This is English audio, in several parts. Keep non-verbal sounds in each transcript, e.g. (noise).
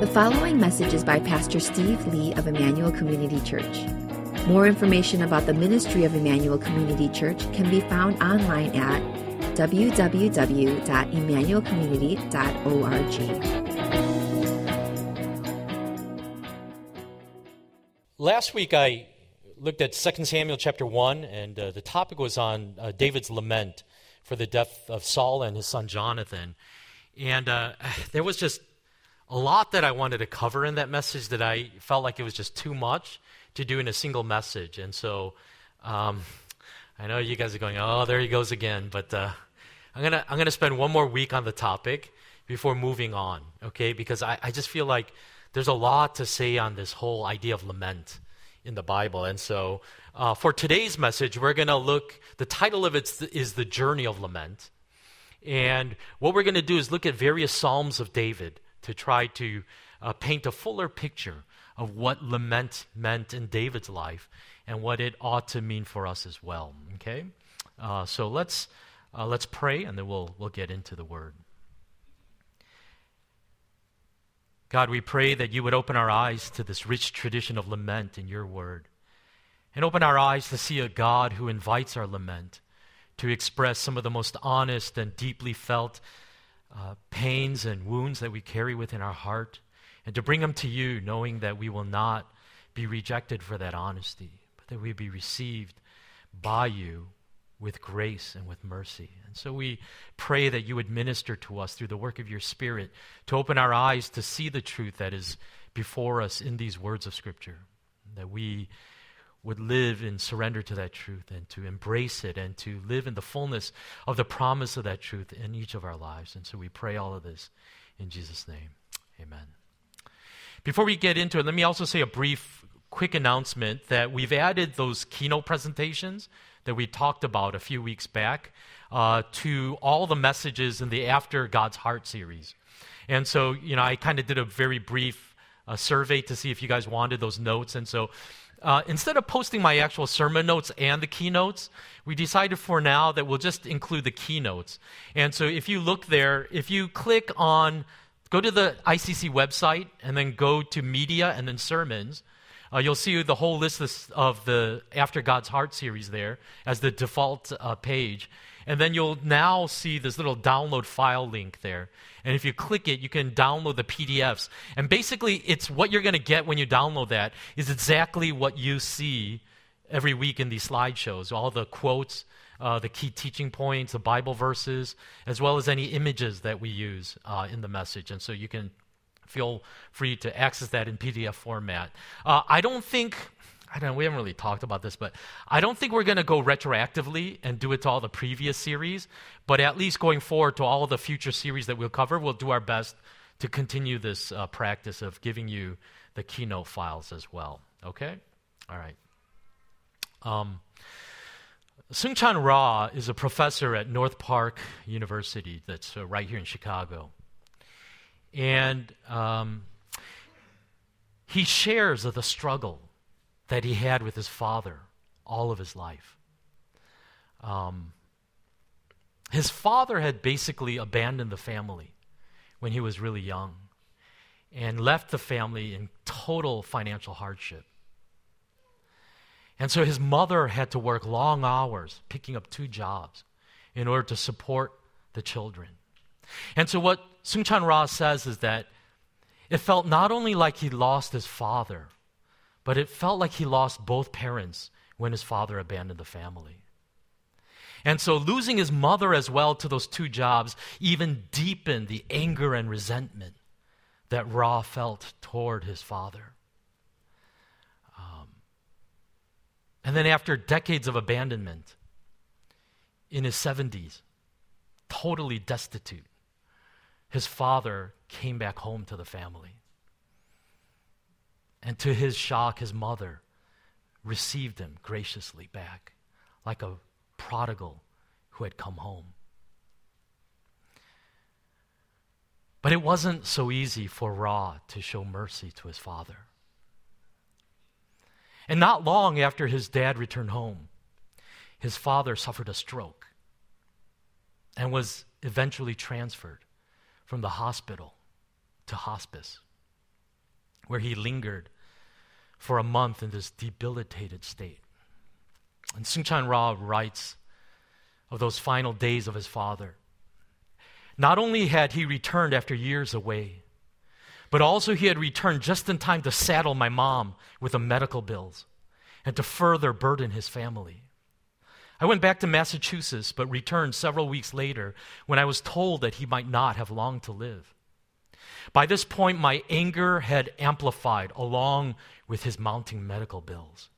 The following message is by Pastor Steve Lee of Emmanuel Community Church. More information about the ministry of Emmanuel Community Church can be found online at www.emmanuelcommunity.org. Last week I looked at 2 Samuel chapter 1, and uh, the topic was on uh, David's lament for the death of Saul and his son Jonathan. And uh, (sighs) there was just a lot that I wanted to cover in that message that I felt like it was just too much to do in a single message. And so um, I know you guys are going, oh, there he goes again. But uh, I'm going to I'm gonna spend one more week on the topic before moving on, okay? Because I, I just feel like there's a lot to say on this whole idea of lament in the Bible. And so uh, for today's message, we're going to look, the title of it is The Journey of Lament. And what we're going to do is look at various Psalms of David to try to uh, paint a fuller picture of what lament meant in David's life and what it ought to mean for us as well. Okay, uh, so let's uh, let's pray and then we'll we'll get into the word. God, we pray that you would open our eyes to this rich tradition of lament in your word, and open our eyes to see a God who invites our lament to express some of the most honest and deeply felt uh, pains and wounds that we carry within our heart, and to bring them to you, knowing that we will not be rejected for that honesty, but that we be received by you with grace and with mercy. And so we pray that you would minister to us through the work of your Spirit to open our eyes to see the truth that is before us in these words of Scripture, that we would live in surrender to that truth and to embrace it and to live in the fullness of the promise of that truth in each of our lives. And so we pray all of this in Jesus' name. Amen. Before we get into it, let me also say a brief, quick announcement that we've added those keynote presentations that we talked about a few weeks back uh, to all the messages in the After God's Heart series. And so, you know, I kind of did a very brief uh, survey to see if you guys wanted those notes. And so uh, instead of posting my actual sermon notes and the keynotes, we decided for now that we'll just include the keynotes. And so if you look there, if you click on, go to the ICC website and then go to media and then sermons, uh, you'll see the whole list of the After God's Heart series there as the default uh, page. And then you'll now see this little download file link there. And if you click it, you can download the PDFs. And basically, it's what you're going to get when you download that is exactly what you see every week in these slideshows all the quotes, uh, the key teaching points, the Bible verses, as well as any images that we use uh, in the message. And so you can feel free to access that in PDF format. Uh, I don't think I don't know, we haven't really talked about this, but I don't think we're going to go retroactively and do it to all the previous series. But at least going forward to all the future series that we'll cover, we'll do our best to continue this uh, practice of giving you the keynote files as well. Okay? All right. Um, Soong-Chan Rah is a professor at North Park University, that's uh, right here in Chicago. And um, he shares the struggle that he had with his father all of his life. Um, his father had basically abandoned the family when he was really young and left the family in total financial hardship. And so his mother had to work long hours, picking up two jobs, in order to support the children. And so what Soong-Chan Rah says is that it felt not only like he lost his father, but it felt like he lost both parents when his father abandoned the family. And so losing his mother as well to those two jobs even deepened the anger and resentment that Rah felt toward his father. Um, and then after decades of abandonment, in his 70s, totally destitute, his father came back home to the family. And to his shock, his mother received him graciously back, like a prodigal who had come home. But it wasn't so easy for Rah to show mercy to his father. And not long after his dad returned home, his father suffered a stroke and was eventually transferred from the hospital to hospice. where he lingered for a month in this debilitated state. And Soong-Chan Rah writes of those final days of his father. Not only had he returned after years away, but also he had returned just in time to saddle my mom with the medical bills and to further burden his family. I went back to Massachusetts, but returned several weeks later when I was told that he might not have long to live. By this point, my anger had amplified along with his mounting medical bills.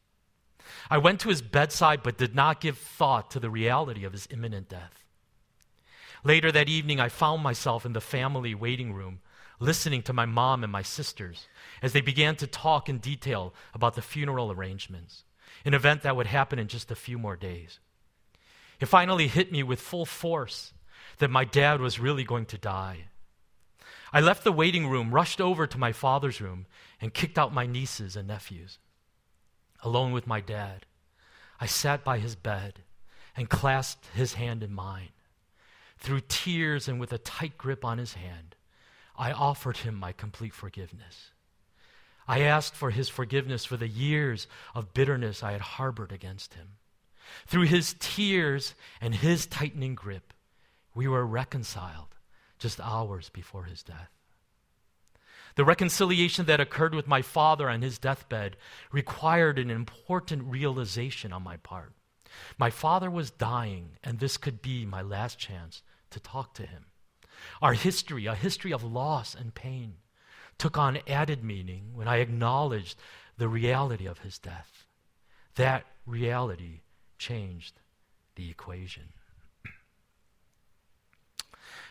I went to his bedside but did not give thought to the reality of his imminent death. Later that evening, I found myself in the family waiting room, listening to my mom and my sisters as they began to talk in detail about the funeral arrangements, an event that would happen in just a few more days. It finally hit me with full force that my dad was really going to die. I left the waiting room, rushed over to my father's room, and kicked out my nieces and nephews. Alone with my dad, I sat by his bed and clasped his hand in mine. Through tears and with a tight grip on his hand, I offered him my complete forgiveness. I asked for his forgiveness for the years of bitterness I had harbored against him. Through his tears and his tightening grip, we were reconciled just hours before his death. The reconciliation that occurred with my father on his deathbed required an important realization on my part. My father was dying, and this could be my last chance to talk to him. Our history, a history of loss and pain, took on added meaning when I acknowledged the reality of his death. That reality changed the equation.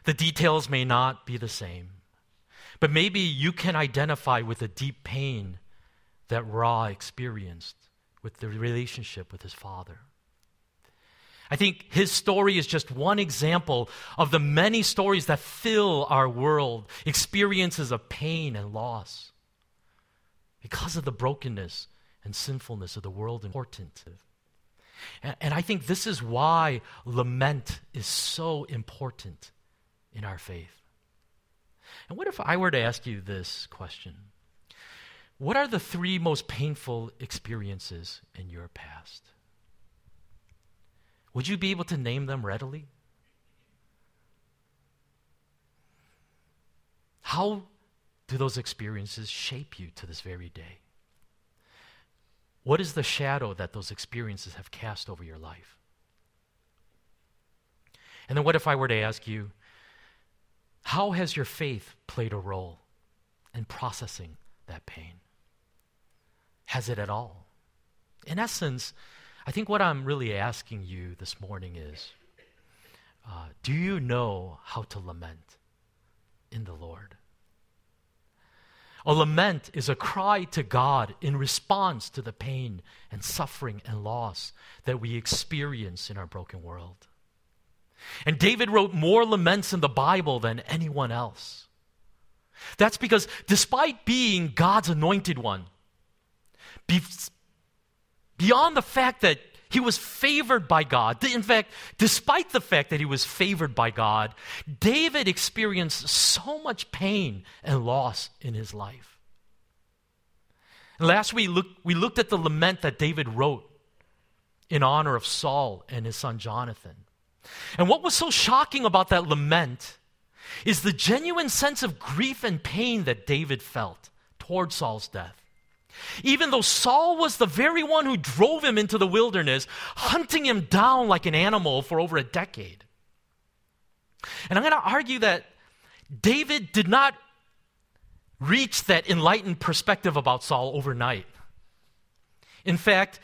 The details may not be the same, but maybe you can identify with the deep pain that Rah experienced with the relationship with his father. I think his story is just one example of the many stories that fill our world, experiences of pain and loss. Because of the brokenness and sinfulness of the world important. And, and I think this is why lament is so important in our faith. And what if I were to ask you this question? What are the three most painful experiences in your past? Would you be able to name them readily? How do those experiences shape you to this very day? What is the shadow that those experiences have cast over your life? And then, what if I were to ask you, how has your faith played a role in processing that pain? Has it at all? In essence, I think what I'm really asking you this morning is uh, do you know how to lament in the Lord? A lament is a cry to God in response to the pain and suffering and loss that we experience in our broken world. And David wrote more laments in the Bible than anyone else. That's because despite being God's anointed one, Beyond the fact that he was favored by God, in fact, despite the fact that he was favored by God, David experienced so much pain and loss in his life. And last week, look, we looked at the lament that David wrote in honor of Saul and his son Jonathan. And what was so shocking about that lament is the genuine sense of grief and pain that David felt toward Saul's death. Even though Saul was the very one who drove him into the wilderness, hunting him down like an animal for over a decade. And I'm going to argue that David did not reach that enlightened perspective about Saul overnight. In fact,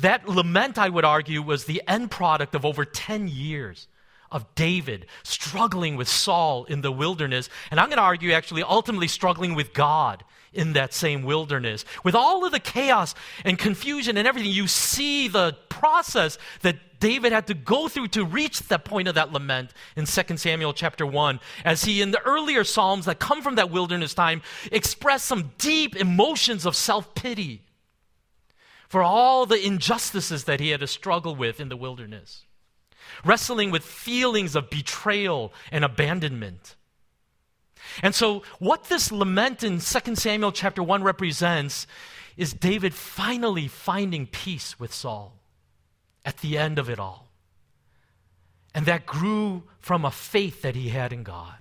that lament, I would argue, was the end product of over 10 years of David struggling with Saul in the wilderness. And I'm going to argue, actually, ultimately struggling with God in that same wilderness. With all of the chaos and confusion and everything, you see the process that David had to go through to reach that point of that lament in 2 Samuel chapter 1, as he, in the earlier Psalms that come from that wilderness time, expressed some deep emotions of self pity for all the injustices that he had to struggle with in the wilderness wrestling with feelings of betrayal and abandonment. And so, what this lament in 2 Samuel chapter 1 represents is David finally finding peace with Saul at the end of it all. And that grew from a faith that he had in God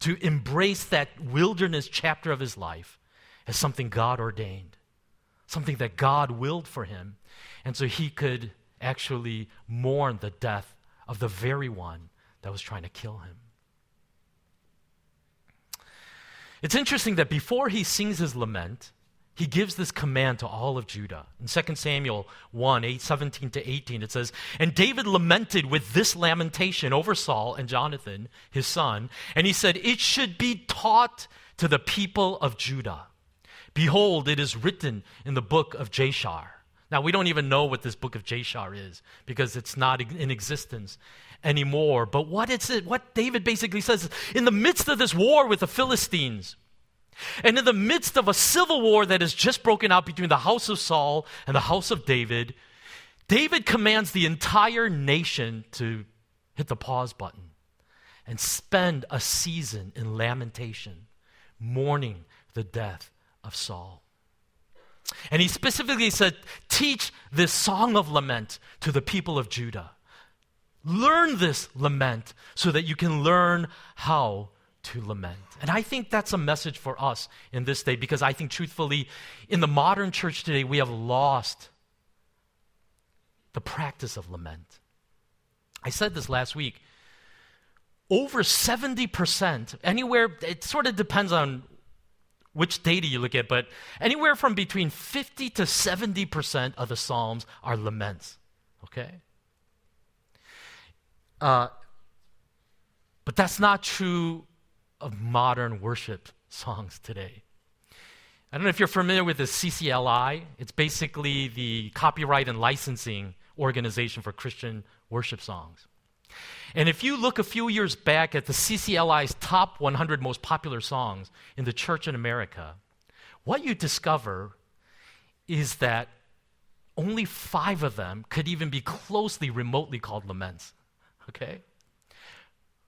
to embrace that wilderness chapter of his life as something God ordained, something that God willed for him. And so he could actually mourn the death of the very one that was trying to kill him. It's interesting that before he sings his lament, he gives this command to all of Judah. In 2 Samuel 1 8, 17 to 18, it says, And David lamented with this lamentation over Saul and Jonathan, his son, and he said, It should be taught to the people of Judah. Behold, it is written in the book of Jashar. Now, we don't even know what this book of Jashar is because it's not in existence anymore. But what, it's, what David basically says is in the midst of this war with the Philistines, and in the midst of a civil war that has just broken out between the house of Saul and the house of David, David commands the entire nation to hit the pause button and spend a season in lamentation, mourning the death of Saul. And he specifically said, Teach this song of lament to the people of Judah. Learn this lament so that you can learn how to lament. And I think that's a message for us in this day because I think, truthfully, in the modern church today, we have lost the practice of lament. I said this last week. Over 70%, anywhere, it sort of depends on which data you look at, but anywhere from between 50 to 70% of the Psalms are laments. Okay? Uh, but that's not true of modern worship songs today. I don't know if you're familiar with the CCLI. It's basically the copyright and licensing organization for Christian worship songs. And if you look a few years back at the CCLI's top 100 most popular songs in the church in America, what you discover is that only five of them could even be closely, remotely called laments. Okay?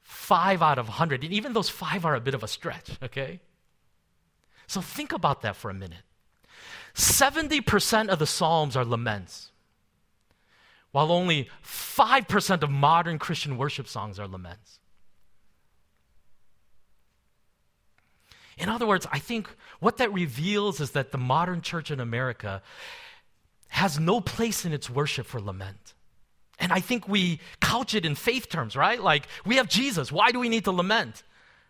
five out of 100. And even those five are a bit of a stretch, okay? So think about that for a minute. 70% of the Psalms are laments, while only 5% of modern Christian worship songs are laments. In other words, I think what that reveals is that the modern church in America has no place in its worship for lament. And I think we couch it in faith terms, right? Like, we have Jesus. Why do we need to lament?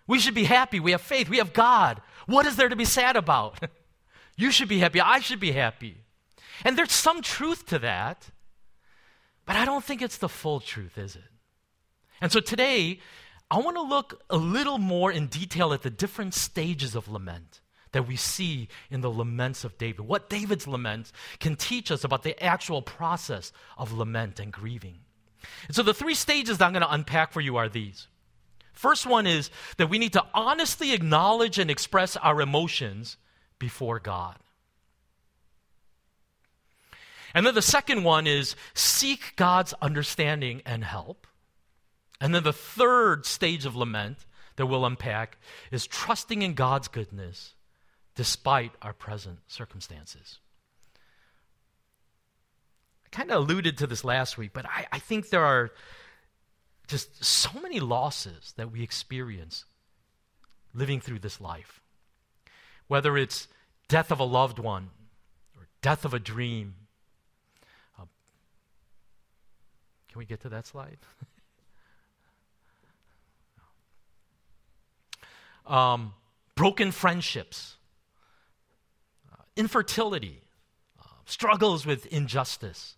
We should be happy. We have faith. We have God. What is there to be sad about? (laughs) you should be happy. I should be happy. And there's some truth to that, but I don't think it's the full truth, is it? And so today, I want to look a little more in detail at the different stages of lament that we see in the laments of David. What David's lament can teach us about the actual process of lament and grieving. And so the three stages that I'm going to unpack for you are these. First one is that we need to honestly acknowledge and express our emotions before God. And then the second one is seek God's understanding and help. And then the third stage of lament that we'll unpack is trusting in God's goodness despite our present circumstances. I kind of alluded to this last week, but I, I think there are just so many losses that we experience living through this life. Whether it's death of a loved one or death of a dream. Uh, can we get to that slide? (laughs) um, broken friendships infertility, uh, struggles with injustice,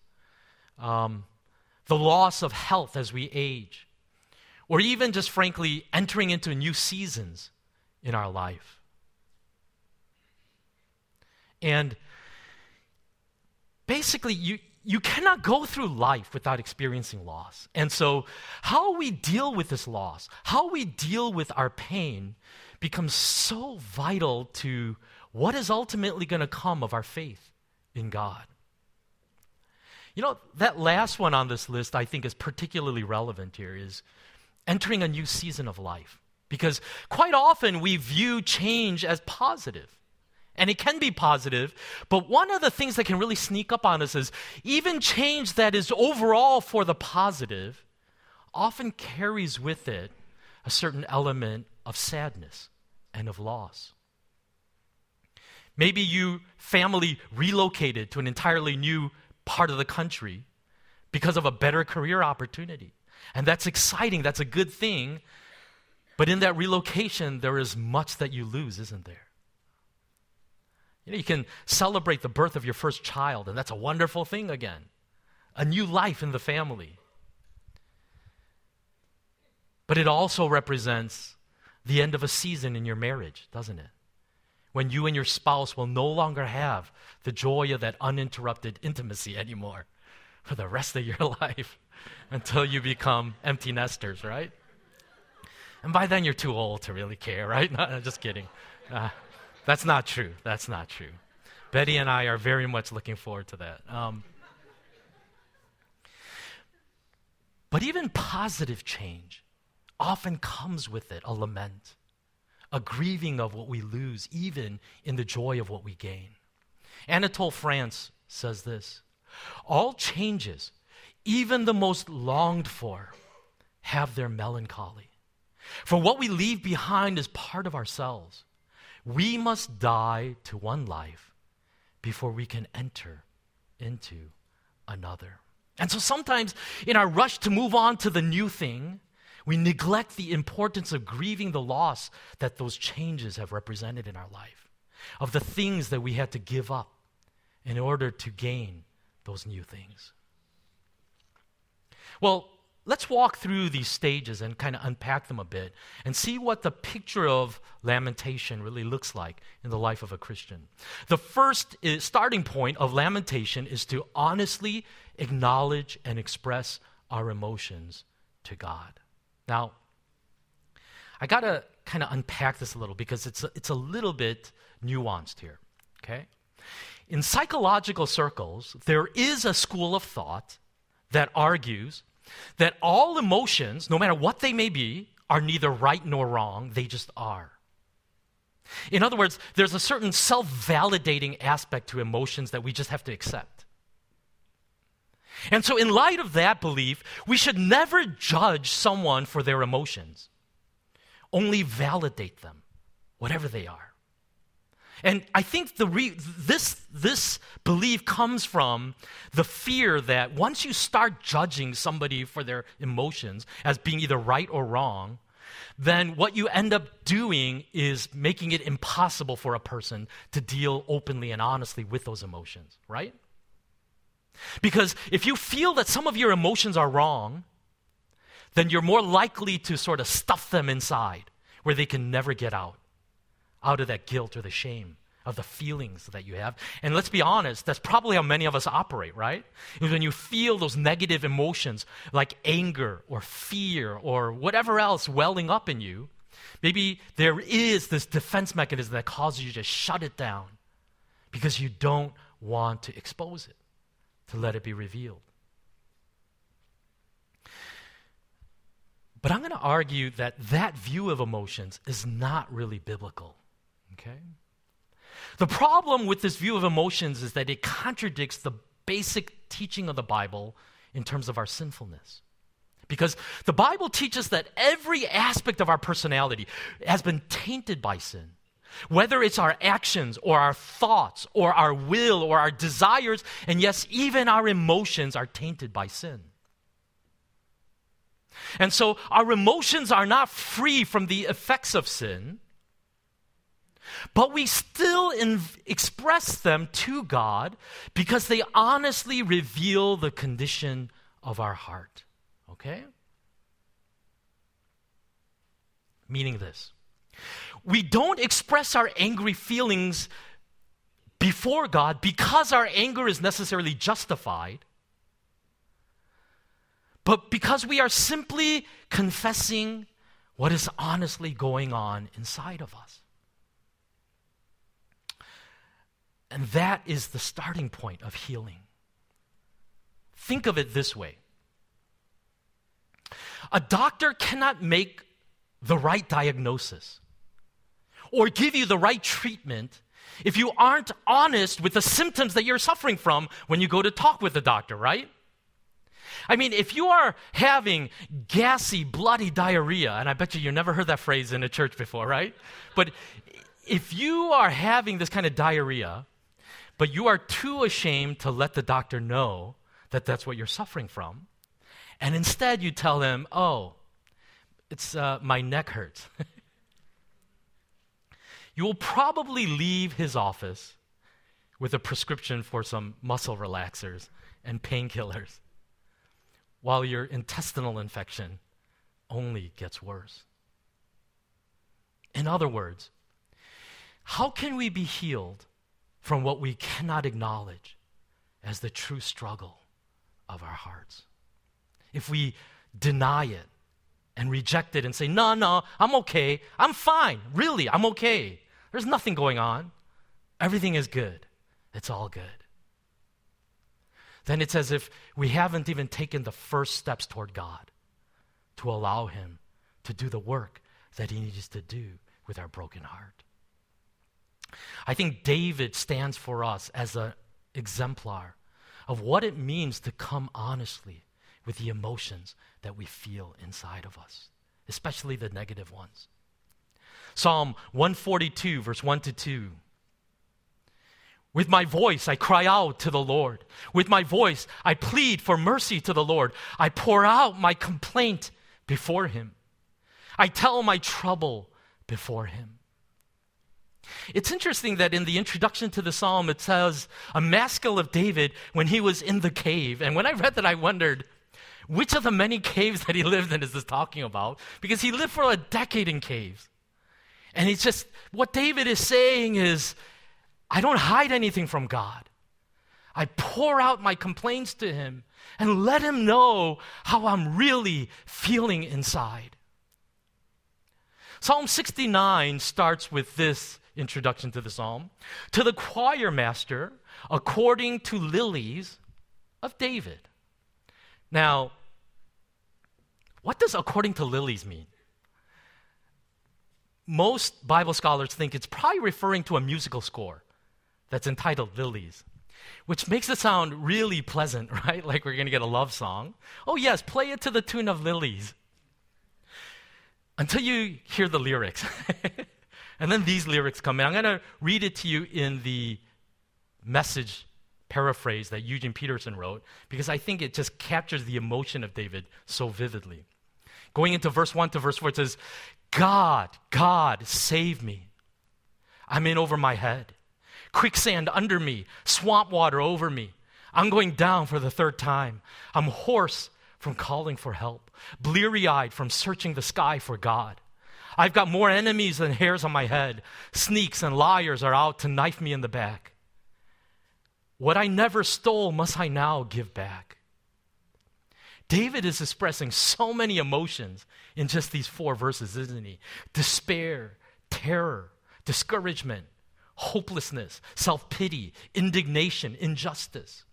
um, the loss of health as we age, or even just frankly entering into new seasons in our life. And basically, you, you cannot go through life without experiencing loss. And so, how we deal with this loss, how we deal with our pain, becomes so vital to what is ultimately going to come of our faith in God? You know, that last one on this list I think is particularly relevant here is entering a new season of life. Because quite often we view change as positive. And it can be positive, but one of the things that can really sneak up on us is even change that is overall for the positive often carries with it a certain element of sadness and of loss. Maybe you family relocated to an entirely new part of the country because of a better career opportunity. And that's exciting, that's a good thing. But in that relocation, there is much that you lose, isn't there? You know, you can celebrate the birth of your first child, and that's a wonderful thing again. A new life in the family. But it also represents the end of a season in your marriage, doesn't it? When you and your spouse will no longer have the joy of that uninterrupted intimacy anymore for the rest of your (laughs) life until you become empty nesters, right? And by then you're too old to really care, right? (laughs) No, just kidding. Uh, that's not true. That's not true. Betty and I are very much looking forward to that. Um, but even positive change often comes with it a lament, a grieving of what we lose, even in the joy of what we gain. Anatole France says this All changes, even the most longed for, have their melancholy. For what we leave behind is part of ourselves. We must die to one life before we can enter into another. And so sometimes, in our rush to move on to the new thing, we neglect the importance of grieving the loss that those changes have represented in our life, of the things that we had to give up in order to gain those new things. Well, let's walk through these stages and kind of unpack them a bit and see what the picture of lamentation really looks like in the life of a Christian. The first is, starting point of lamentation is to honestly acknowledge and express our emotions to God. Now, I got to kind of unpack this a little because it's a, it's a little bit nuanced here, okay? In psychological circles, there is a school of thought that argues that all emotions, no matter what they may be, are neither right nor wrong, they just are. In other words, there's a certain self validating aspect to emotions that we just have to accept. And so, in light of that belief, we should never judge someone for their emotions, only validate them, whatever they are. And I think the re- this, this belief comes from the fear that once you start judging somebody for their emotions as being either right or wrong, then what you end up doing is making it impossible for a person to deal openly and honestly with those emotions, right? Because if you feel that some of your emotions are wrong, then you're more likely to sort of stuff them inside where they can never get out, out of that guilt or the shame of the feelings that you have. And let's be honest, that's probably how many of us operate, right? Is when you feel those negative emotions like anger or fear or whatever else welling up in you, maybe there is this defense mechanism that causes you to shut it down because you don't want to expose it to let it be revealed. But I'm going to argue that that view of emotions is not really biblical. Okay? The problem with this view of emotions is that it contradicts the basic teaching of the Bible in terms of our sinfulness. Because the Bible teaches that every aspect of our personality has been tainted by sin. Whether it's our actions or our thoughts or our will or our desires, and yes, even our emotions are tainted by sin. And so our emotions are not free from the effects of sin, but we still in, express them to God because they honestly reveal the condition of our heart. Okay? Meaning this we don't express our angry feelings before God because our anger is necessarily justified, but because we are simply confessing what is honestly going on inside of us. And that is the starting point of healing. Think of it this way a doctor cannot make the right diagnosis or give you the right treatment if you aren't honest with the symptoms that you're suffering from when you go to talk with the doctor, right? I mean, if you are having gassy, bloody diarrhea, and I bet you you never heard that phrase in a church before, right? But if you are having this kind of diarrhea, but you are too ashamed to let the doctor know that that's what you're suffering from, and instead you tell him, oh, it's uh, my neck hurts. (laughs) you will probably leave his office with a prescription for some muscle relaxers and painkillers while your intestinal infection only gets worse. In other words, how can we be healed from what we cannot acknowledge as the true struggle of our hearts? If we deny it and reject it and say, no, no, I'm okay, I'm fine, really, I'm okay, there's nothing going on, everything is good, it's all good. Then it's as if we haven't even taken the first steps toward God to allow Him to do the work that He needs to do with our broken heart. I think David stands for us as an exemplar of what it means to come honestly with the emotions that we feel inside of us, especially the negative ones. Psalm 142, verse 1 to 2 with my voice, I cry out to the Lord. With my voice, I plead for mercy to the Lord. I pour out my complaint before Him. I tell my trouble before Him. It's interesting that in the introduction to the psalm, it says, a maskil of David when he was in the cave. And when I read that, I wondered, which of the many caves that he lived in is this talking about? Because he lived for a decade in caves. And it's just, what David is saying is, I don't hide anything from God. I pour out my complaints to Him and let Him know how I'm really feeling inside. Psalm 69 starts with this introduction to the psalm To the choir master, according to lilies of David. Now, what does according to lilies mean? Most Bible scholars think it's probably referring to a musical score that's entitled Lilies, which makes it sound really pleasant, (laughs) right? Like we're going to get a love song. Oh, yes, play it to the tune of Lilies. Until you hear the lyrics. (laughs) and then these lyrics come in. I'm going to read it to you in the message paraphrase that Eugene Peterson wrote because I think it just captures the emotion of David so vividly. Going into verse 1 to verse 4, it says, God, God, save me. I'm in over my head quicksand under me, swamp water over me. I'm going down for the third time. I'm hoarse from calling for help, bleary eyed from searching the sky for God. I've got more enemies than hairs on my head. Sneaks and liars are out to knife me in the back. What I never stole must I now give back? David is expressing so many emotions in just these four verses, isn't he? Despair, terror, discouragement, hopelessness, self pity, indignation, injustice.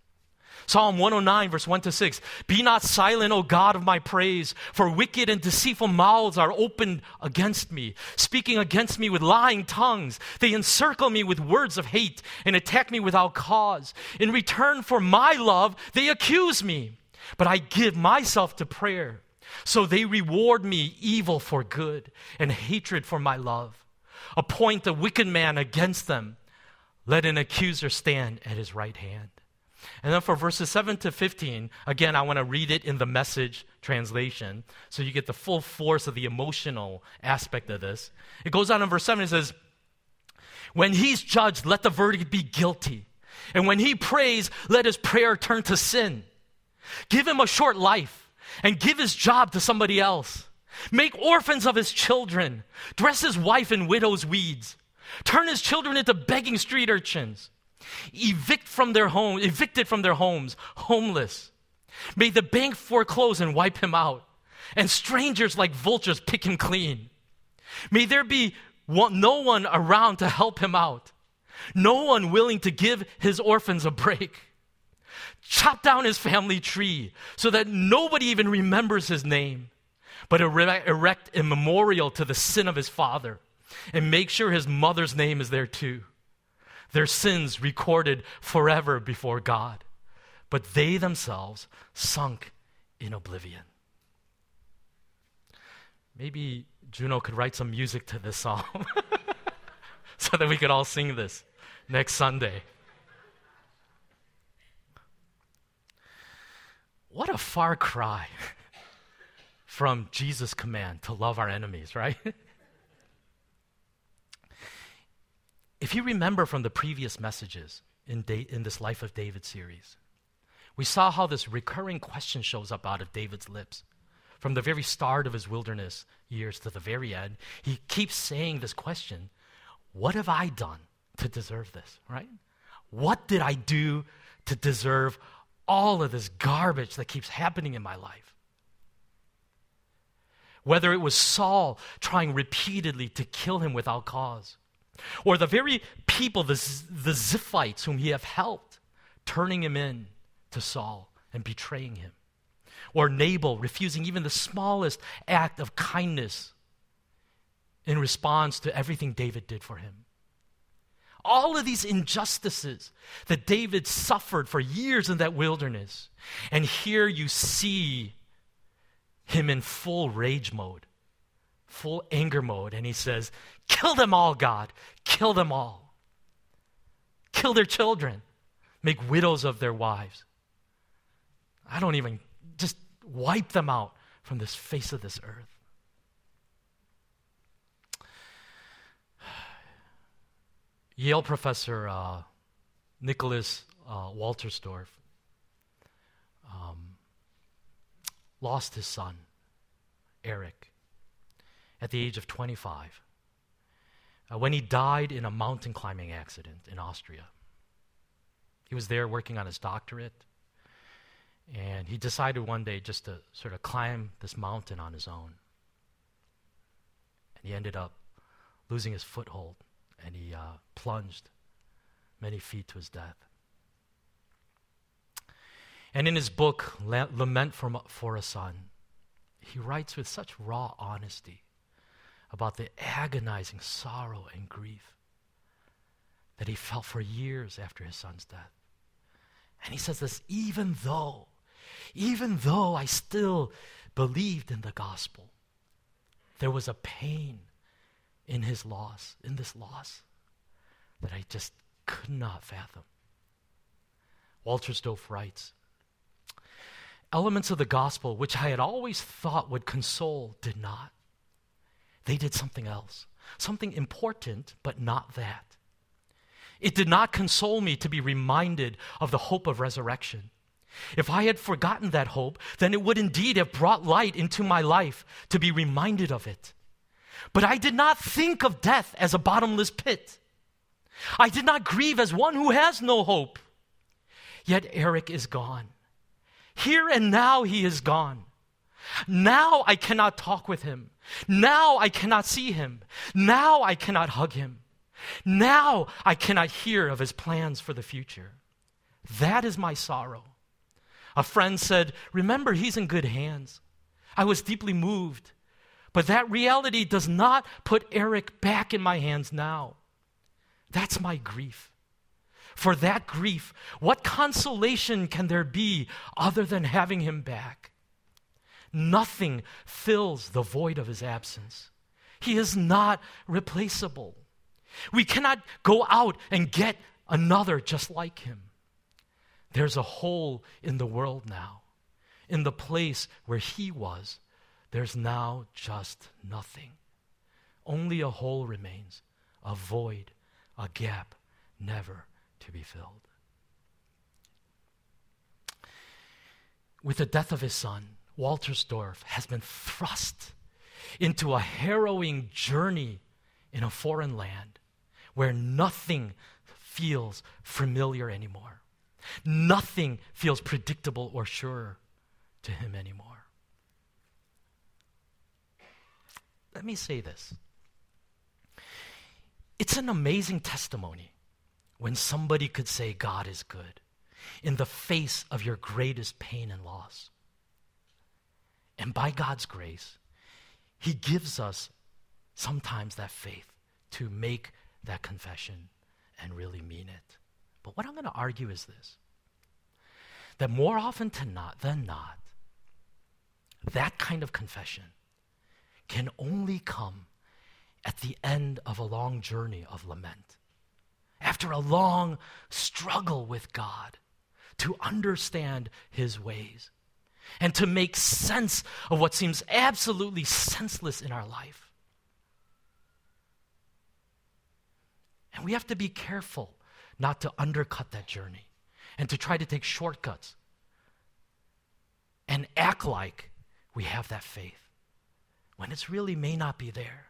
Psalm 109, verse 1 to 6 Be not silent, O God of my praise, for wicked and deceitful mouths are opened against me, speaking against me with lying tongues. They encircle me with words of hate and attack me without cause. In return for my love, they accuse me, but I give myself to prayer. So they reward me evil for good and hatred for my love appoint a wicked man against them. Let an accuser stand at his right hand. And then for verses 7 to 15, again, I want to read it in the message translation so you get the full force of the emotional aspect of this. It goes on in verse 7, it says, When he's judged, let the verdict be guilty. And when he prays, let his prayer turn to sin. Give him a short life and give his job to somebody else. Make orphans of his children. Dress his wife in widow's weeds. Turn his children into begging street urchins. Evict from their home, evicted from their homes, homeless. May the bank foreclose and wipe him out, and strangers like vultures pick him clean. May there be no one around to help him out, no one willing to give his orphans a break. Chop down his family tree so that nobody even remembers his name. but erect a memorial to the sin of his father and make sure his mother's name is there too. Their sins recorded forever before God, but they themselves sunk in oblivion. Maybe Juno could write some music to this song (laughs) so that we could all sing this next Sunday. What a far cry (laughs) from Jesus' command to love our enemies, right? (laughs) if you remember from the previous messages in, da- in this Life of David series, we saw how this recurring question shows up out of David's lips. From the very start of his wilderness years to the very end, he keeps saying this question What have I done to deserve this, right? What did I do to deserve all of this garbage that keeps happening in my life? whether it was Saul trying repeatedly to kill him without cause, or the very people, the, the Ziphites whom he have helped, turning him in to Saul and betraying him, or Nabal refusing even the smallest act of kindness in response to everything David did for him. All of these injustices that David suffered for years in that wilderness. And here you see him in full rage mode, full anger mode, and he says, Kill them all, God. Kill them all. Kill their children. Make widows of their wives. I don't even, just wipe them out from this face of this earth. (sighs) Yale professor uh, Nicholas uh, Wolterstorff um, lost his son, Eric, at the age of 25 uh, when he died in a mountain climbing accident in Austria. He was there working on his doctorate, and he decided one day just to sort of climb this mountain on his own. And he ended up losing his foothold, and he uh, plunged many feet to his death. And in his book, Lament for, for a Son, he writes with such raw honesty about the agonizing sorrow and grief that he felt for years after his son's death. And he says this even though, even though I still believed in the gospel, there was a pain in his loss, in this loss, that I just could not fathom. Wolterstorff writes Elements of the gospel, which I had always thought would console, did not. They did something else, something important, but not that. It did not console me to be reminded of the hope of resurrection. If I had forgotten that hope, then it would indeed have brought light into my life to be reminded of it. But I did not think of death as a bottomless pit. I did not grieve as one who has no hope. Yet Eric is gone. Here and now he is gone. Now I cannot talk with him. Now I cannot see him. Now I cannot hug him. Now I cannot hear of his plans for the future. That is my sorrow. A friend said, Remember, he's in good hands. I was deeply moved. But that reality does not put Eric back in my hands now. That's my grief. For that grief, what consolation can there be other than having him back? Nothing fills the void of his absence. He is not replaceable. We cannot go out and get another just like him. There's a hole in the world now. In the place where he was, there's now just nothing. Only a hole remains, a void, a gap, never to be filled. With the death of his son, Wolterstorff has been thrust into a harrowing journey in a foreign land where nothing feels familiar anymore. Nothing feels predictable or sure to him anymore. Let me say this it's an amazing testimony when somebody could say God is good in the face of your greatest pain and loss. And by God's grace, He gives us sometimes that faith to make that confession and really mean it. But what I'm going to argue is this that more often not, than not, that kind of confession can only come at the end of a long journey of lament. After a long struggle with God to understand His ways and to make sense of what seems absolutely senseless in our life. And we have to be careful not to undercut that journey and to try to take shortcuts and act like we have that faith when it's really may not be there.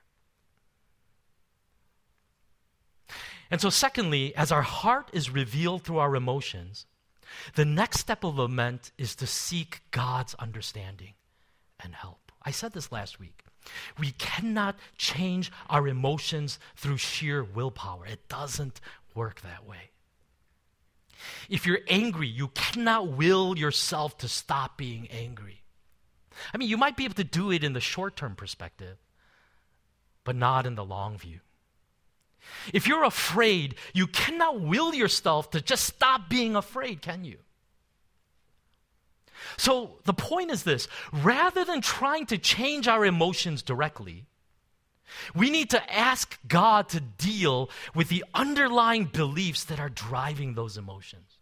And so, secondly, as our heart is revealed through our emotions, the next step of lament is to seek God's understanding and help. I said this last week. We cannot change our emotions through sheer willpower, it doesn't work that way. If you're angry, you cannot will yourself to stop being angry. I mean, you might be able to do it in the short term perspective, but not in the long view. If you're afraid, you cannot will yourself to just stop being afraid, can you? So the point is this rather than trying to change our emotions directly, we need to ask God to deal with the underlying beliefs that are driving those emotions.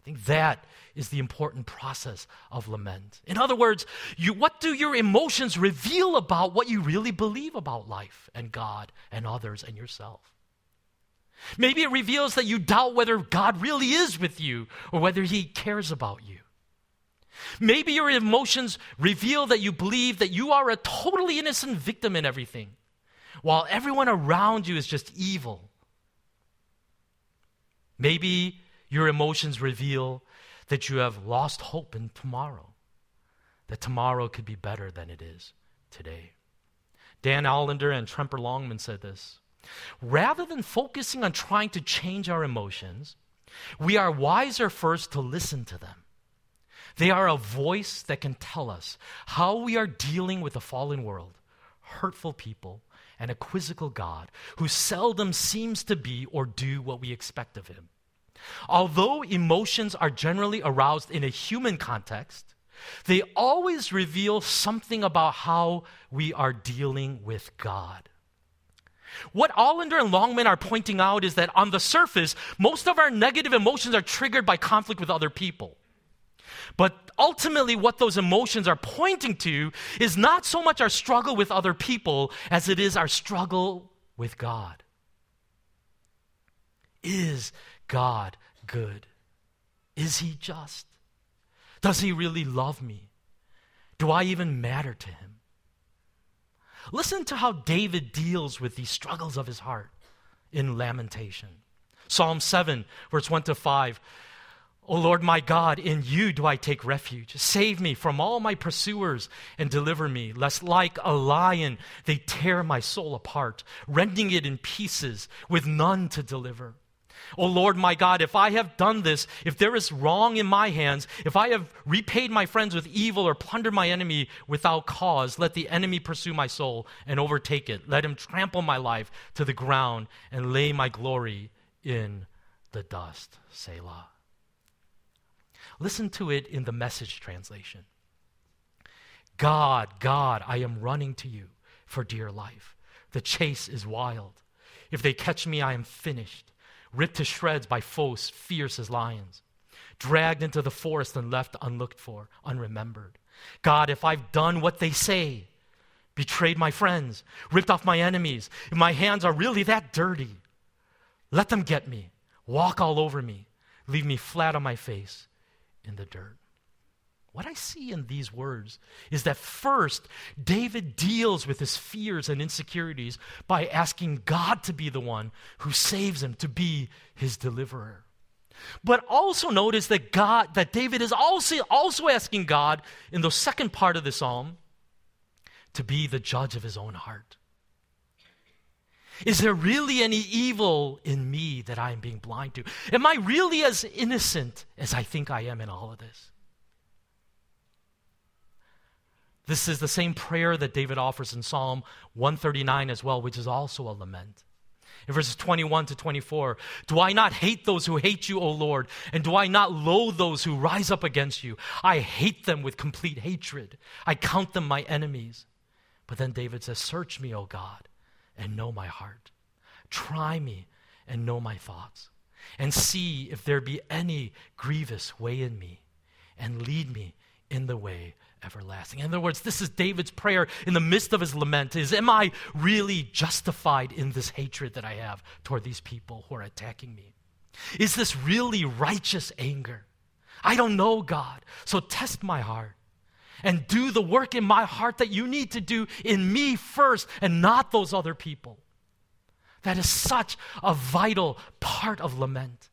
I think that is the important process of lament. In other words, you, what do your emotions reveal about what you really believe about life and God and others and yourself? Maybe it reveals that you doubt whether God really is with you or whether he cares about you. Maybe your emotions reveal that you believe that you are a totally innocent victim in everything, while everyone around you is just evil. Maybe your emotions reveal that you have lost hope in tomorrow, that tomorrow could be better than it is today. Dan Allender and Tremper Longman said this Rather than focusing on trying to change our emotions, we are wiser first to listen to them. They are a voice that can tell us how we are dealing with a fallen world, hurtful people, and a quizzical God who seldom seems to be or do what we expect of him. Although emotions are generally aroused in a human context, they always reveal something about how we are dealing with God. What Allender and Longman are pointing out is that on the surface, most of our negative emotions are triggered by conflict with other people. But ultimately, what those emotions are pointing to is not so much our struggle with other people as it is our struggle with God. Is God good? Is He just? Does He really love me? Do I even matter to Him? Listen to how David deals with these struggles of his heart in lamentation. Psalm 7, verse 1 to 5. O Lord my God, in you do I take refuge. Save me from all my pursuers and deliver me, lest like a lion they tear my soul apart, rending it in pieces with none to deliver. O Lord my God, if I have done this, if there is wrong in my hands, if I have repaid my friends with evil or plundered my enemy without cause, let the enemy pursue my soul and overtake it. Let him trample my life to the ground and lay my glory in the dust. Selah. Listen to it in the message translation God, God, I am running to you for dear life. The chase is wild. If they catch me, I am finished, ripped to shreds by foes fierce as lions, dragged into the forest and left unlooked for, unremembered. God, if I've done what they say, betrayed my friends, ripped off my enemies, if my hands are really that dirty, let them get me, walk all over me, leave me flat on my face, in the dirt. What I see in these words is that first, David deals with his fears and insecurities by asking God to be the one who saves him, to be his deliverer. But also notice that God, that David is also, also asking God in the second part of the psalm to be the judge of his own heart. Is there really any evil in me that I am being blind to? Am I really as innocent as I think I am in all of this? This is the same prayer that David offers in Psalm 139 as well, which is also a lament. In verses 21 to 24, do I not hate those who hate you, O Lord? And do I not loathe those who rise up against you? I hate them with complete hatred. I count them my enemies. But then David says, Search me, O God, and know my heart. Try me and know my thoughts, and see if there be any grievous way in me, and lead me in the way everlasting. In other words, this is David's prayer in the midst of his lament is am I really justified in this hatred that I have toward these people who are attacking me? Is this really righteous anger? I don't know, God. So test my heart and do the work in my heart that you need to do in me first and not those other people. That is such a vital part of lament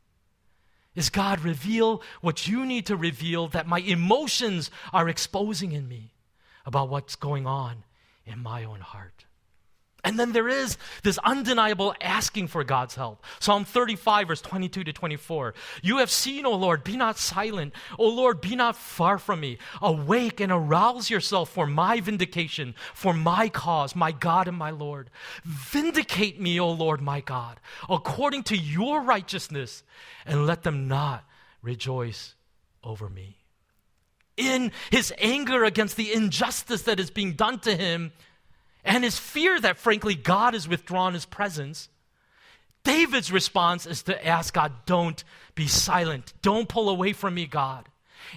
is God, reveal what you need to reveal that my emotions are exposing in me about what's going on in my own heart. And then there is this undeniable asking for God's help. Psalm 35, verse 22 to 24. You have seen, O Lord, be not silent. O Lord, be not far from me. Awake and arouse yourself for my vindication, for my cause, my God and my Lord. Vindicate me, O Lord, my God, according to your righteousness, and let them not rejoice over me. In his anger against the injustice that is being done to him, and his fear that, frankly, God has withdrawn his presence, David's response is to ask God, Don't be silent. Don't pull away from me, God,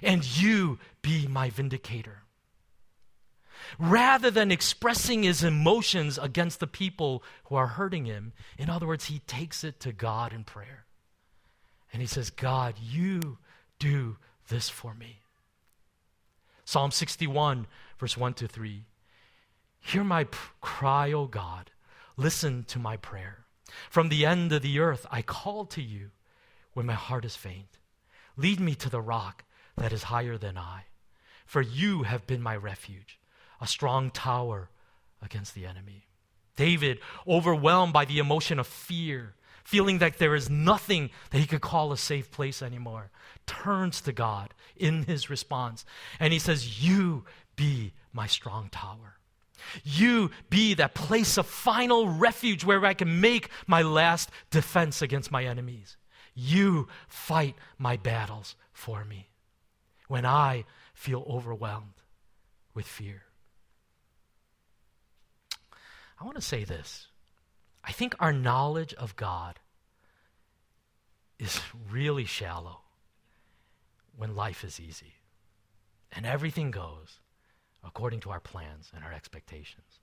and you be my vindicator. Rather than expressing his emotions against the people who are hurting him, in other words, he takes it to God in prayer. And he says, God, you do this for me. Psalm 61, verse 1 to 3. Hear my p- cry, O God. Listen to my prayer. From the end of the earth, I call to you when my heart is faint. Lead me to the rock that is higher than I. For you have been my refuge, a strong tower against the enemy. David, overwhelmed by the emotion of fear, feeling that there is nothing that he could call a safe place anymore, turns to God in his response. And he says, You be my strong tower. You be that place of final refuge where I can make my last defense against my enemies. You fight my battles for me when I feel overwhelmed with fear. I want to say this. I think our knowledge of God is really shallow when life is easy and everything goes according to our plans and our expectations.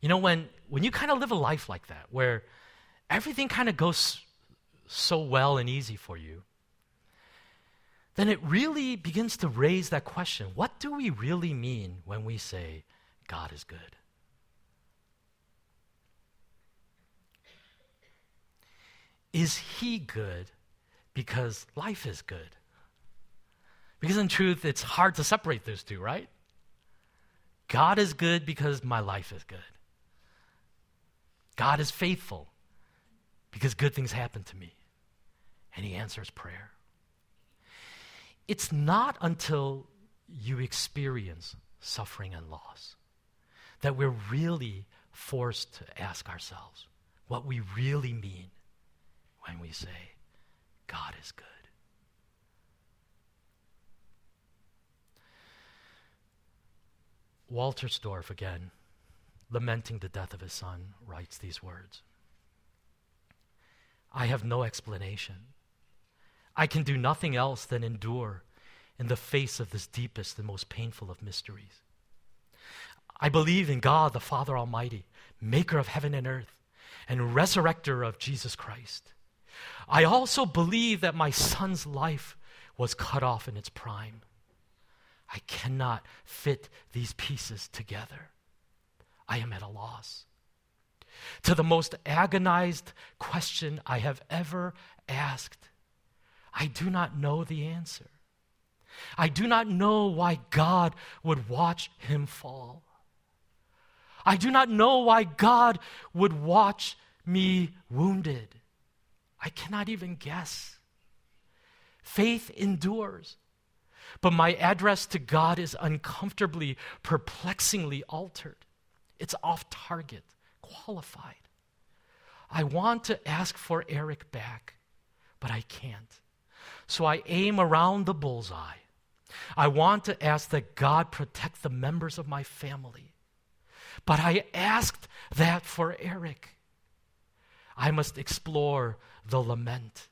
You know, when, when you kind of live a life like that, where everything kind of goes so well and easy for you, then it really begins to raise that question what do we really mean when we say God is good? Is He good because life is good? Because in truth, it's hard to separate those two, right? God is good because my life is good. God is faithful because good things happen to me. And He answers prayer. It's not until you experience suffering and loss that we're really forced to ask ourselves what we really mean when we say, God is good. Wolterstorff, again, lamenting the death of his son, writes these words I have no explanation. I can do nothing else than endure in the face of this deepest and most painful of mysteries. I believe in God, the Father Almighty, maker of heaven and earth, and resurrector of Jesus Christ. I also believe that my son's life was cut off in its prime. I cannot fit these pieces together. I am at a loss. To the most agonized question I have ever asked, I do not know the answer. I do not know why God would watch him fall. I do not know why God would watch me wounded. I cannot even guess. Faith endures. But my address to God is uncomfortably, perplexingly altered. It's off target, qualified. I want to ask for Eric back, but I can't. So I aim around the bullseye. I want to ask that God protect the members of my family. But I asked that for Eric. I must explore the lament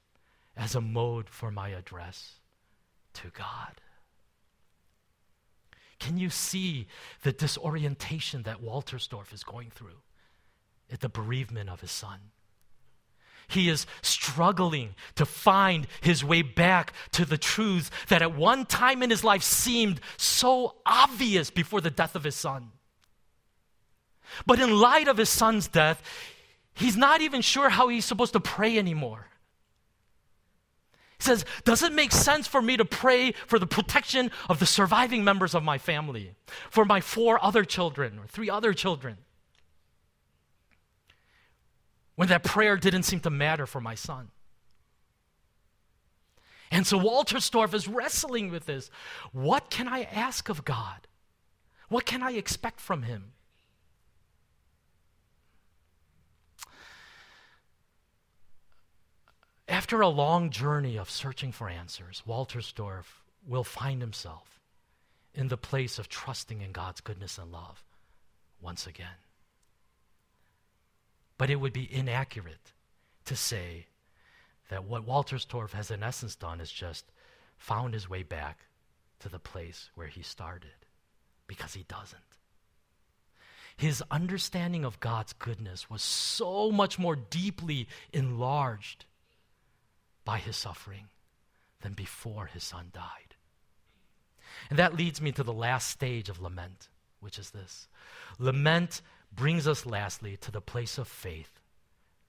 as a mode for my address to God. Can you see the disorientation that Wolterstorff is going through at the bereavement of his son? He is struggling to find his way back to the truths that at one time in his life seemed so obvious before the death of his son. But in light of his son's death, he's not even sure how he's supposed to pray anymore. He says, Does it make sense for me to pray for the protection of the surviving members of my family, for my four other children or three other children? When that prayer didn't seem to matter for my son. And so Walter Wolterstorff is wrestling with this. What can I ask of God? What can I expect from him? After a long journey of searching for answers, Wolterstorff will find himself in the place of trusting in God's goodness and love once again. But it would be inaccurate to say that what Wolterstorff has in essence done is just found his way back to the place where he started, because he doesn't. His understanding of God's goodness was so much more deeply enlarged by his suffering than before his son died. And that leads me to the last stage of lament, which is this lament brings us lastly to the place of faith,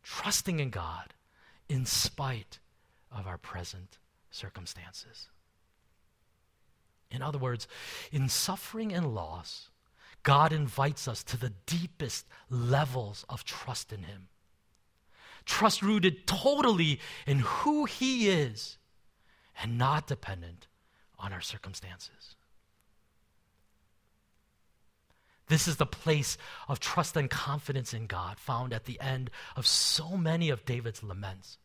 trusting in God in spite of our present circumstances. In other words, in suffering and loss, God invites us to the deepest levels of trust in Him trust rooted totally in who He is and not dependent on our circumstances. This is the place of trust and confidence in God found at the end of so many of David's laments.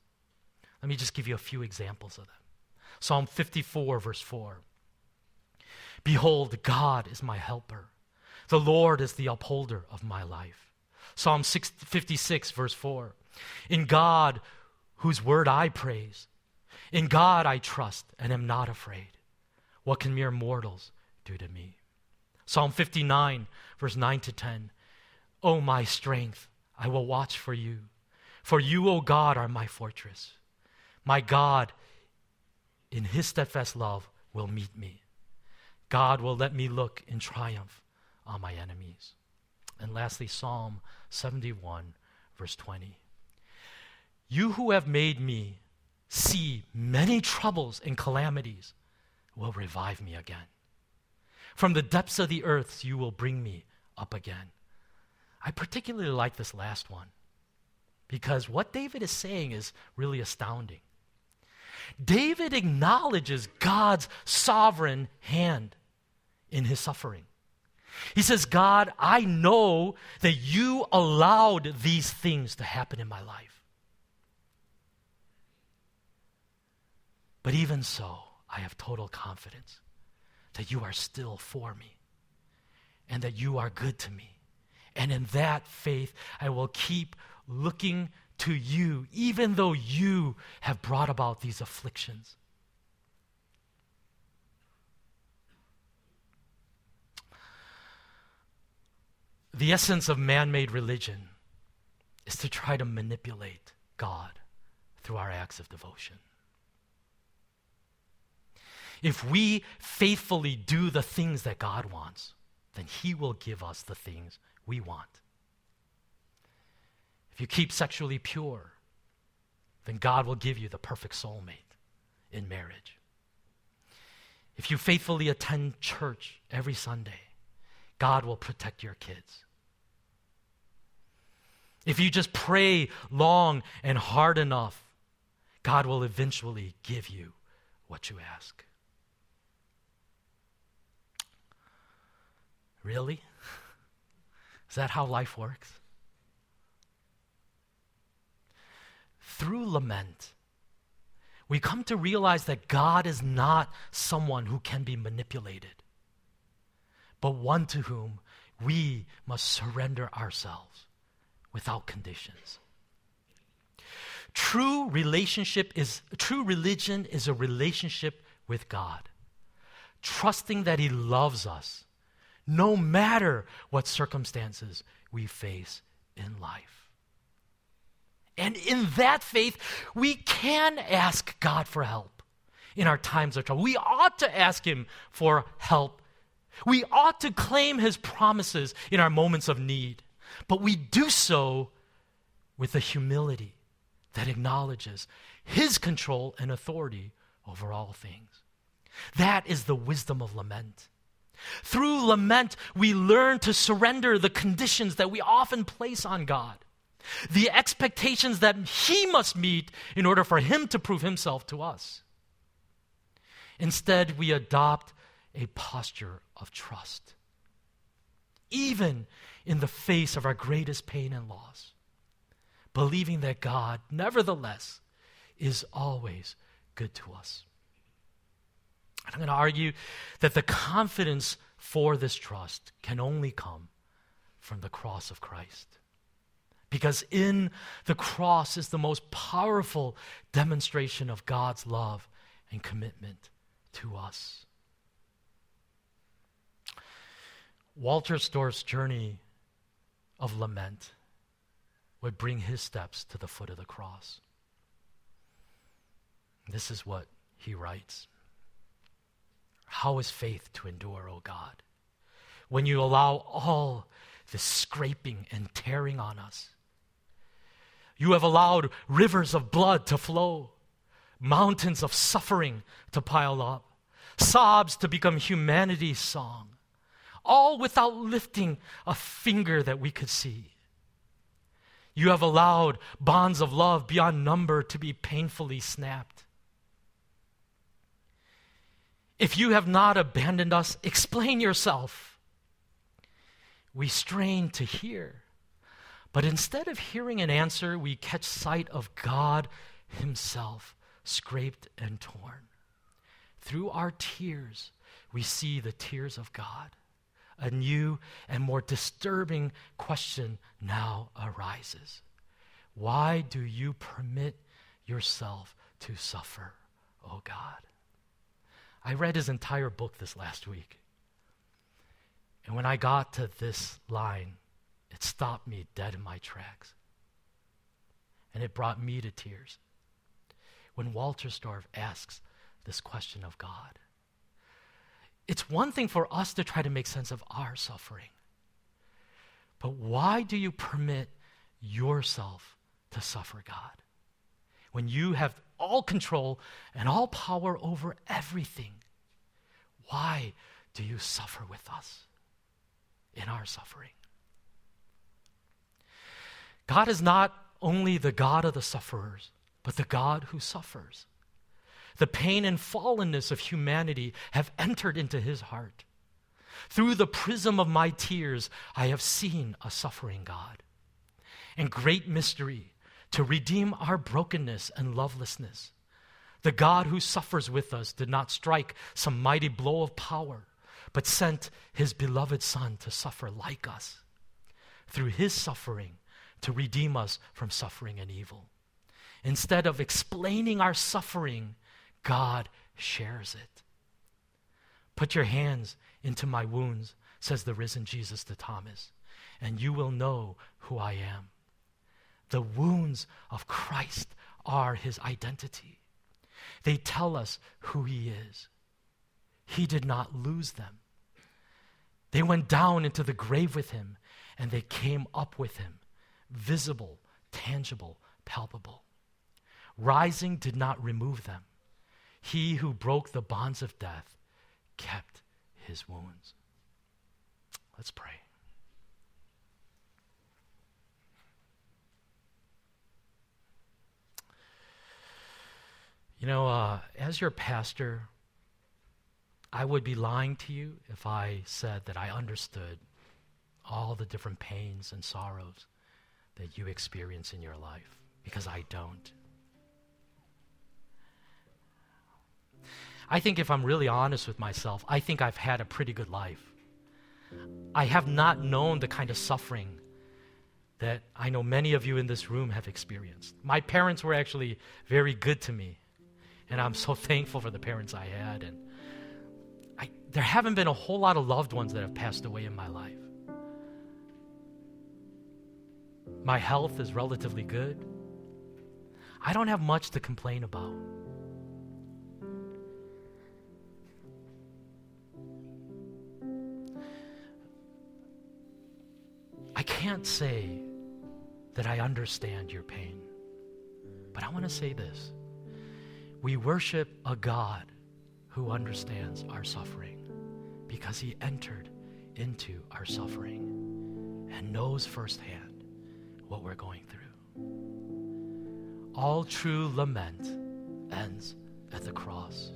Let me just give you a few examples of them. Psalm 54, verse 4. Behold, God is my helper. The Lord is the upholder of my life. Psalm 56, verse 4. In God, whose word I praise, in God I trust and am not afraid. What can mere mortals do to me? Psalm 59, verse 9 to 10. O my strength, I will watch for you. For you, O God, are my fortress. My God, in his steadfast love, will meet me. God will let me look in triumph on my enemies. And lastly, Psalm 71, verse 20. You who have made me see many troubles and calamities will revive me again. From the depths of the earth, you will bring me up again. I particularly like this last one because what David is saying is really astounding. David acknowledges God's sovereign hand in his suffering. He says, God, I know that you allowed these things to happen in my life. But even so, I have total confidence that you are still for me and that you are good to me. And in that faith, I will keep looking to you, even though you have brought about these afflictions. The essence of man made religion is to try to manipulate God through our acts of devotion. If we faithfully do the things that God wants, then He will give us the things we want. If you keep sexually pure, then God will give you the perfect soulmate in marriage. If you faithfully attend church every Sunday, God will protect your kids. If you just pray long and hard enough, God will eventually give you what you ask. Really? Is that how life works? Through lament, we come to realize that God is not someone who can be manipulated, but one to whom we must surrender ourselves without conditions. True relationship is true religion is a relationship with God. Trusting that he loves us no matter what circumstances we face in life. And in that faith, we can ask God for help in our times of trouble. We ought to ask him for help. We ought to claim his promises in our moments of need. But we do so with a humility that acknowledges his control and authority over all things. That is the wisdom of lament. Through lament, we learn to surrender the conditions that we often place on God, the expectations that He must meet in order for Him to prove Himself to us. Instead, we adopt a posture of trust, even in the face of our greatest pain and loss believing that God, nevertheless, is always good to us. And I'm going to argue that the confidence for this trust can only come from the cross of Christ. Because in the cross is the most powerful demonstration of God's love and commitment to us. Walter Wolterstorff's journey of lament would bring his steps to the foot of the cross. This is what he writes How is faith to endure, O God, when you allow all this scraping and tearing on us? You have allowed rivers of blood to flow, mountains of suffering to pile up, sobs to become humanity's song, all without lifting a finger that we could see. You have allowed bonds of love beyond number to be painfully snapped. If you have not abandoned us, explain yourself. We strain to hear, but instead of hearing an answer, we catch sight of God Himself, scraped and torn. Through our tears, we see the tears of God a new and more disturbing question now arises Why do you permit yourself to suffer, oh God? I read his entire book this last week. And when I got to this line, it stopped me dead in my tracks. And it brought me to tears. When Wolterstorff asks this question of God it's one thing for us to try to make sense of our suffering. But why do you permit yourself to suffer, God? When you have all control and all power over everything, why do you suffer with us in our suffering? God is not only the God of the sufferers, but the God who suffers. The pain and fallenness of humanity have entered into his heart. Through the prism of my tears, I have seen a suffering God. And great mystery to redeem our brokenness and lovelessness. The God who suffers with us did not strike some mighty blow of power, but sent his beloved Son to suffer like us. Through his suffering, to redeem us from suffering and evil. Instead of explaining our suffering God shares it. Put your hands into my wounds, says the risen Jesus to Thomas, and you will know who I am. The wounds of Christ are his identity. They tell us who he is. He did not lose them. They went down into the grave with him, and they came up with him, visible, tangible, palpable. Rising did not remove them. He who broke the bonds of death kept his wounds. Let's pray. You know, uh, as your pastor, I would be lying to you if I said that I understood all the different pains and sorrows that you experience in your life, because I don't. I think if I'm really honest with myself, I think I've had a pretty good life. I have not known the kind of suffering that I know many of you in this room have experienced. My parents were actually very good to me, and I'm so (laughs) thankful for the parents I had. And I, there haven't been a whole lot of loved ones that have passed away in my life. My health is relatively good. I don't have much to complain about. I can't say that I understand your pain, but I want to say this. We worship a God who understands our suffering because he entered into our suffering and knows firsthand what we're going through. All true lament ends at the cross.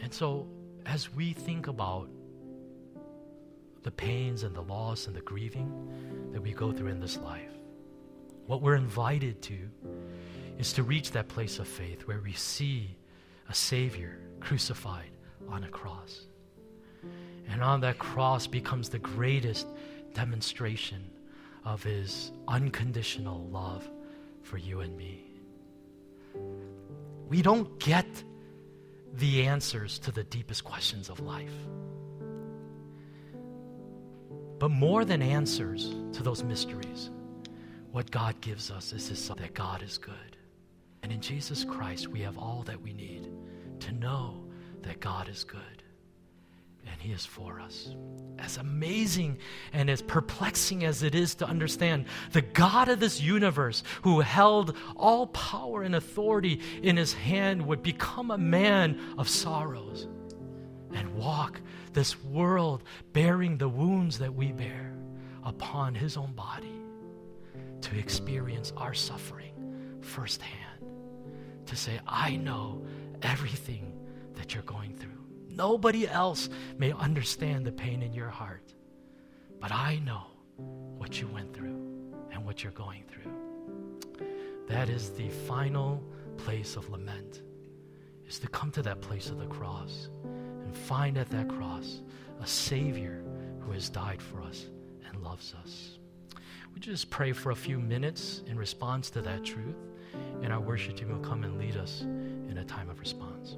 And so, as we think about the pains and the loss and the grieving that we go through in this life, what we're invited to is to reach that place of faith where we see a Savior crucified on a cross. And on that cross becomes the greatest demonstration of His unconditional love for you and me. We don't get the answers to the deepest questions of life. But more than answers to those mysteries, what God gives us is His Son, that God is good. And in Jesus Christ, we have all that we need to know that God is good and He is for us. As amazing and as perplexing as it is to understand, the God of this universe, who held all power and authority in His hand, would become a man of sorrows and walk this world bearing the wounds that we bear upon His own body to experience our suffering firsthand. To say, I know everything that you're going through. Nobody else may understand the pain in your heart, but I know what you went through and what you're going through. That is the final place of lament, is to come to that place of the cross find at that cross a Savior who has died for us and loves us. We just pray for a few minutes in response to that truth? And our worship team will come and lead us in a time of response.